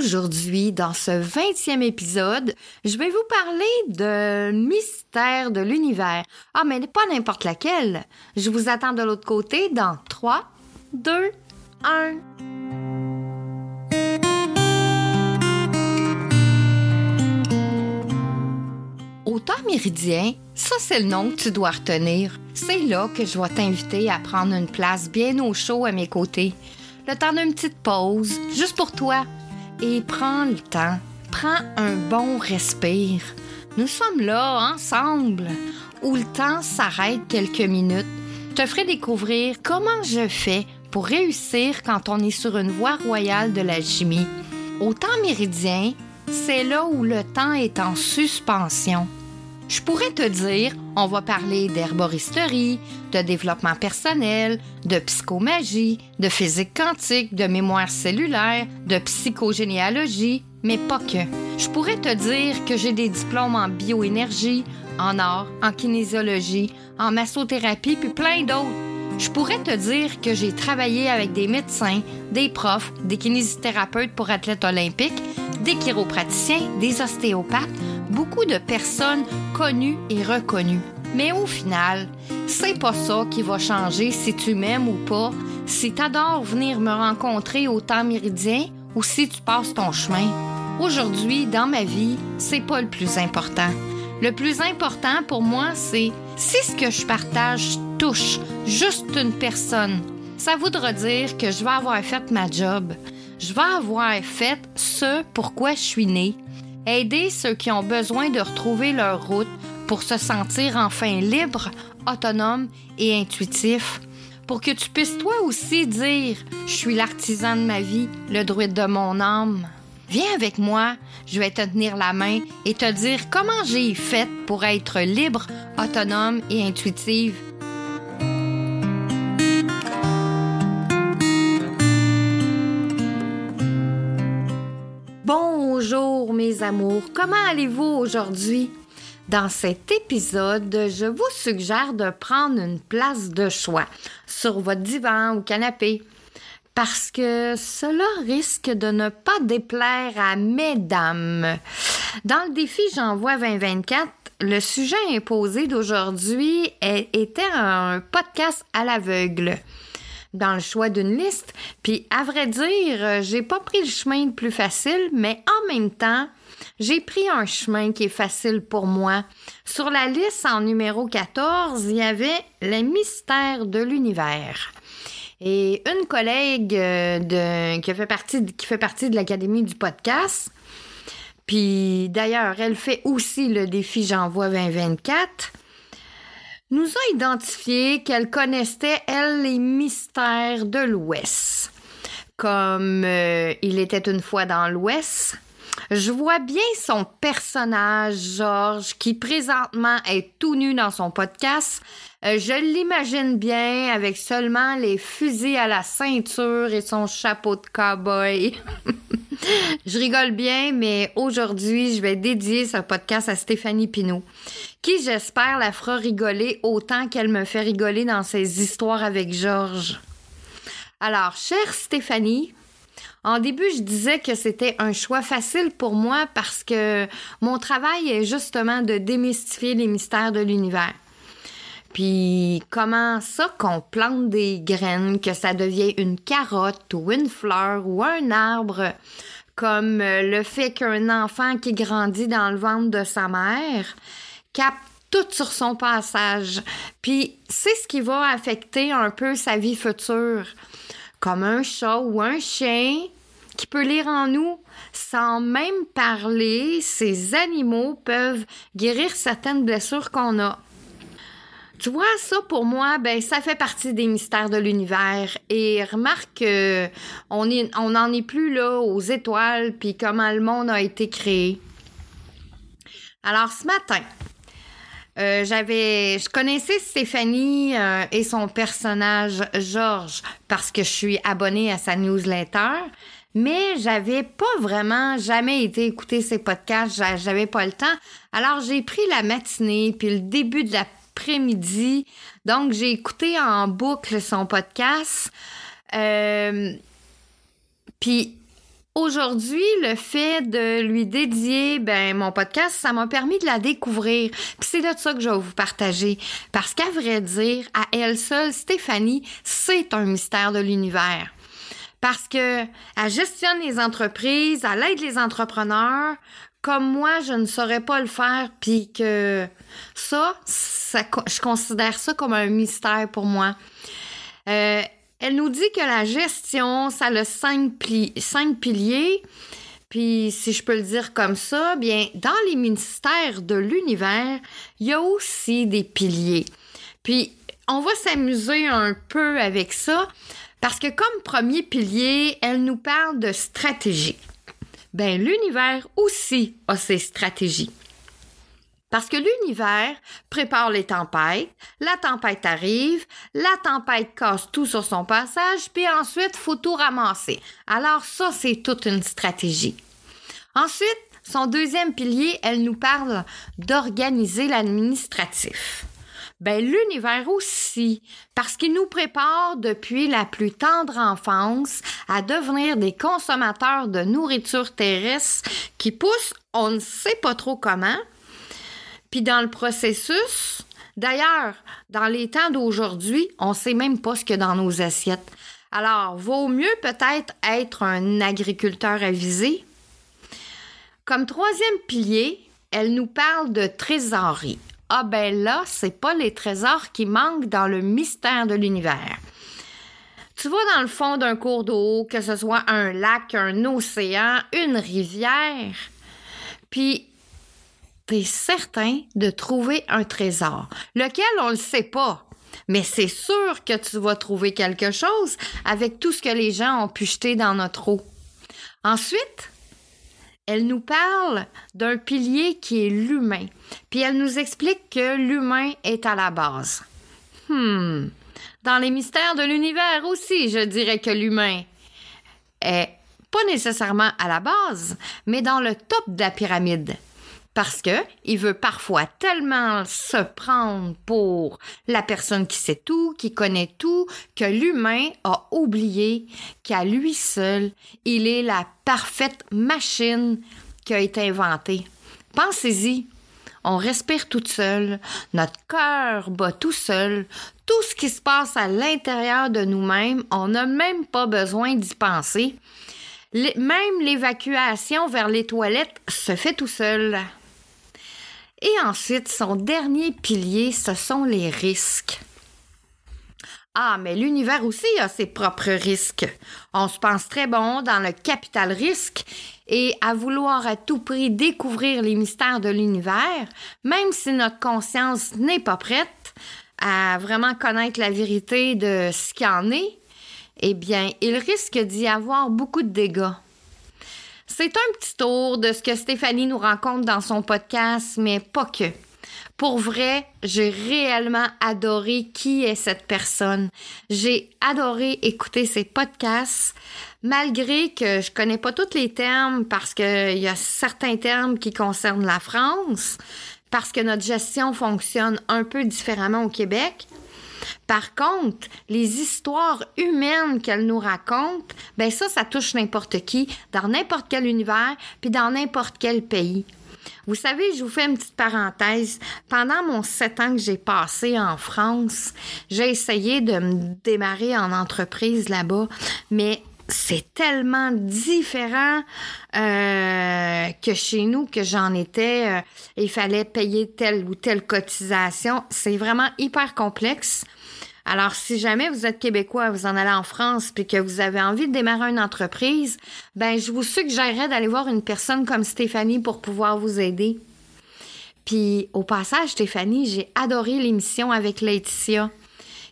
Aujourd'hui, dans ce 20e épisode, je vais vous parler de mystère de l'univers. Ah, mais pas n'importe laquelle. Je vous attends de l'autre côté dans 3, 2, 1. Au temps méridien, ça c'est le nom que tu dois retenir. C'est là que je vais t'inviter à prendre une place bien au chaud à mes côtés. Le temps d'une petite pause, juste pour toi. Et prends le temps. Prends un bon respire. Nous sommes là, ensemble, où le temps s'arrête quelques minutes. Je te ferai découvrir comment je fais pour réussir quand on est sur une voie royale de l'alchimie. Au temps méridien, c'est là où le temps est en suspension. Je pourrais te dire, on va parler d'herboristerie, de développement personnel, de psychomagie, de physique quantique, de mémoire cellulaire, de psychogénéalogie, mais pas que. Je pourrais te dire que j'ai des diplômes en bioénergie, en art, en kinésiologie, en massothérapie, puis plein d'autres. Je pourrais te dire que j'ai travaillé avec des médecins, des profs, des kinésithérapeutes pour athlètes olympiques, des chiropraticiens, des ostéopathes, beaucoup de personnes connues et reconnues. Mais au final, c'est pas ça qui va changer si tu m'aimes ou pas, si t'adores venir me rencontrer au temps méridien ou si tu passes ton chemin. Aujourd'hui, dans ma vie, c'est pas le plus important. Le plus important pour moi, c'est si ce que je partage touche juste une personne, ça voudra dire que je vais avoir fait ma job. Je vais avoir fait ce pourquoi je suis née aider ceux qui ont besoin de retrouver leur route pour se sentir enfin libre, autonome et intuitif. Pour que tu puisses toi aussi dire Je suis l'artisan de ma vie, le druide de mon âme. Viens avec moi, je vais te tenir la main et te dire comment j'ai fait pour être libre, autonome et intuitive Bonjour mes amours, comment allez-vous aujourd'hui? Dans cet épisode, je vous suggère de prendre une place de choix sur votre divan ou canapé parce que cela risque de ne pas déplaire à mesdames. Dans le défi J'envoie 2024, le sujet imposé d'aujourd'hui était un podcast à l'aveugle dans le choix d'une liste. Puis, à vrai dire, euh, j'ai pas pris le chemin le plus facile, mais en même temps, j'ai pris un chemin qui est facile pour moi. Sur la liste en numéro 14, il y avait les mystères de l'univers. Et une collègue euh, de, qui, fait partie, qui fait partie de l'Académie du podcast, puis d'ailleurs, elle fait aussi le défi J'envoie 2024 nous a identifié qu'elle connaissait, elle, les mystères de l'Ouest. Comme euh, il était une fois dans l'Ouest, je vois bien son personnage, Georges, qui présentement est tout nu dans son podcast. Euh, je l'imagine bien avec seulement les fusils à la ceinture et son chapeau de cowboy. je rigole bien, mais aujourd'hui, je vais dédier ce podcast à Stéphanie Pinault qui j'espère la fera rigoler autant qu'elle me fait rigoler dans ses histoires avec Georges. Alors, chère Stéphanie, en début, je disais que c'était un choix facile pour moi parce que mon travail est justement de démystifier les mystères de l'univers. Puis comment ça qu'on plante des graines, que ça devient une carotte ou une fleur ou un arbre, comme le fait qu'un enfant qui grandit dans le ventre de sa mère, capte tout sur son passage. Puis c'est ce qui va affecter un peu sa vie future. Comme un chat ou un chien qui peut lire en nous sans même parler, ces animaux peuvent guérir certaines blessures qu'on a. Tu vois, ça pour moi, ben ça fait partie des mystères de l'univers. Et remarque qu'on on n'en est plus là aux étoiles, puis comment le monde a été créé. Alors ce matin, euh, j'avais, je connaissais Stéphanie euh, et son personnage Georges parce que je suis abonnée à sa newsletter, mais j'avais pas vraiment jamais été écouter ses podcasts, j'avais pas le temps. Alors j'ai pris la matinée puis le début de l'après-midi, donc j'ai écouté en boucle son podcast. Euh, puis aujourd'hui, le fait de lui dédier ben, mon podcast, ça m'a permis de la découvrir. Puis c'est de ça que je vais vous partager. Parce qu'à vrai dire, à elle seule, Stéphanie, c'est un mystère de l'univers. Parce que elle gestionne les entreprises, elle aide les entrepreneurs, comme moi, je ne saurais pas le faire, puis que ça, ça, je considère ça comme un mystère pour moi. Euh, elle nous dit que la gestion, ça a cinq, piliers. Puis, si je peux le dire comme ça, bien, dans les ministères de l'univers, il y a aussi des piliers. Puis, on va s'amuser un peu avec ça parce que comme premier pilier, elle nous parle de stratégie. Ben, l'univers aussi a ses stratégies. Parce que l'univers prépare les tempêtes, la tempête arrive, la tempête casse tout sur son passage, puis ensuite, faut tout ramasser. Alors ça, c'est toute une stratégie. Ensuite, son deuxième pilier, elle nous parle d'organiser l'administratif. Ben, l'univers aussi, parce qu'il nous prépare depuis la plus tendre enfance à devenir des consommateurs de nourriture terrestre qui poussent, on ne sait pas trop comment, puis dans le processus, d'ailleurs, dans les temps d'aujourd'hui, on ne sait même pas ce que dans nos assiettes. Alors, vaut mieux peut-être être un agriculteur avisé. Comme troisième pilier, elle nous parle de trésorerie. Ah ben là, c'est pas les trésors qui manquent dans le mystère de l'univers. Tu vas dans le fond d'un cours d'eau, que ce soit un lac, un océan, une rivière, puis tu certain de trouver un trésor, lequel on ne sait pas. Mais c'est sûr que tu vas trouver quelque chose avec tout ce que les gens ont pu jeter dans notre eau. Ensuite, elle nous parle d'un pilier qui est l'humain. Puis elle nous explique que l'humain est à la base. Hmm. Dans les mystères de l'univers aussi, je dirais que l'humain est pas nécessairement à la base, mais dans le top de la pyramide parce que il veut parfois tellement se prendre pour la personne qui sait tout, qui connaît tout, que l'humain a oublié qu'à lui seul, il est la parfaite machine qui a été inventée. Pensez-y. On respire toute seule, notre cœur bat tout seul, tout ce qui se passe à l'intérieur de nous-mêmes, on n'a même pas besoin d'y penser. même l'évacuation vers les toilettes se fait tout seul. Et ensuite, son dernier pilier, ce sont les risques. Ah, mais l'univers aussi a ses propres risques. On se pense très bon dans le capital risque et à vouloir à tout prix découvrir les mystères de l'univers, même si notre conscience n'est pas prête à vraiment connaître la vérité de ce qu'il en est, eh bien, il risque d'y avoir beaucoup de dégâts. C'est un petit tour de ce que Stéphanie nous rencontre dans son podcast, mais pas que. Pour vrai, j'ai réellement adoré qui est cette personne. J'ai adoré écouter ses podcasts, malgré que je connais pas tous les termes parce qu'il y a certains termes qui concernent la France, parce que notre gestion fonctionne un peu différemment au Québec. Par contre, les histoires humaines qu'elle nous raconte, ben ça, ça touche n'importe qui, dans n'importe quel univers, puis dans n'importe quel pays. Vous savez, je vous fais une petite parenthèse. Pendant mon sept ans que j'ai passé en France, j'ai essayé de me démarrer en entreprise là-bas, mais c'est tellement différent euh, que chez nous que j'en étais. Euh, il fallait payer telle ou telle cotisation. C'est vraiment hyper complexe. Alors, si jamais vous êtes québécois, vous en allez en France, puis que vous avez envie de démarrer une entreprise, ben, je vous suggérerais d'aller voir une personne comme Stéphanie pour pouvoir vous aider. Puis, au passage, Stéphanie, j'ai adoré l'émission avec Laetitia,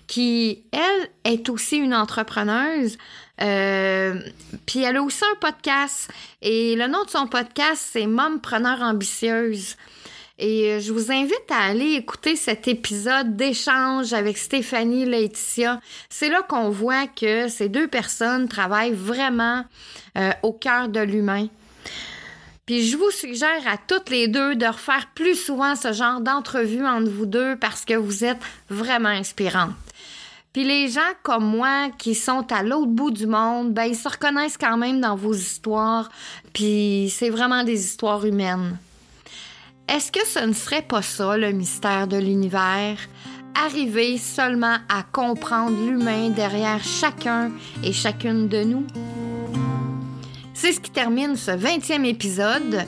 qui, elle, est aussi une entrepreneuse. Euh, puis elle a aussi un podcast. Et le nom de son podcast, c'est Mompreneur ambitieuse. Et euh, je vous invite à aller écouter cet épisode d'échange avec Stéphanie Laetitia. C'est là qu'on voit que ces deux personnes travaillent vraiment euh, au cœur de l'humain. Puis je vous suggère à toutes les deux de refaire plus souvent ce genre d'entrevue entre vous deux parce que vous êtes vraiment inspirantes. Puis les gens comme moi qui sont à l'autre bout du monde, ben ils se reconnaissent quand même dans vos histoires, puis c'est vraiment des histoires humaines. Est-ce que ce ne serait pas ça le mystère de l'univers? Arriver seulement à comprendre l'humain derrière chacun et chacune de nous? C'est ce qui termine ce 20e épisode.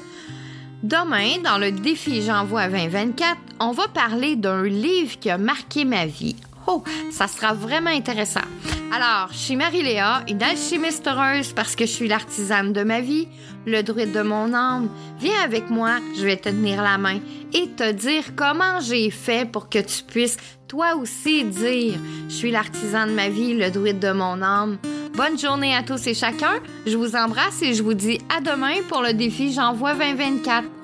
Demain, dans le défi J'envoie 2024, on va parler d'un livre qui a marqué ma vie. Oh, ça sera vraiment intéressant. Alors, je suis Marie-Léa, une alchimiste heureuse parce que je suis l'artisane de ma vie, le druide de mon âme. Viens avec moi, je vais te tenir la main et te dire comment j'ai fait pour que tu puisses toi aussi dire Je suis l'artisan de ma vie, le druide de mon âme. Bonne journée à tous et chacun. Je vous embrasse et je vous dis à demain pour le défi J'envoie 2024.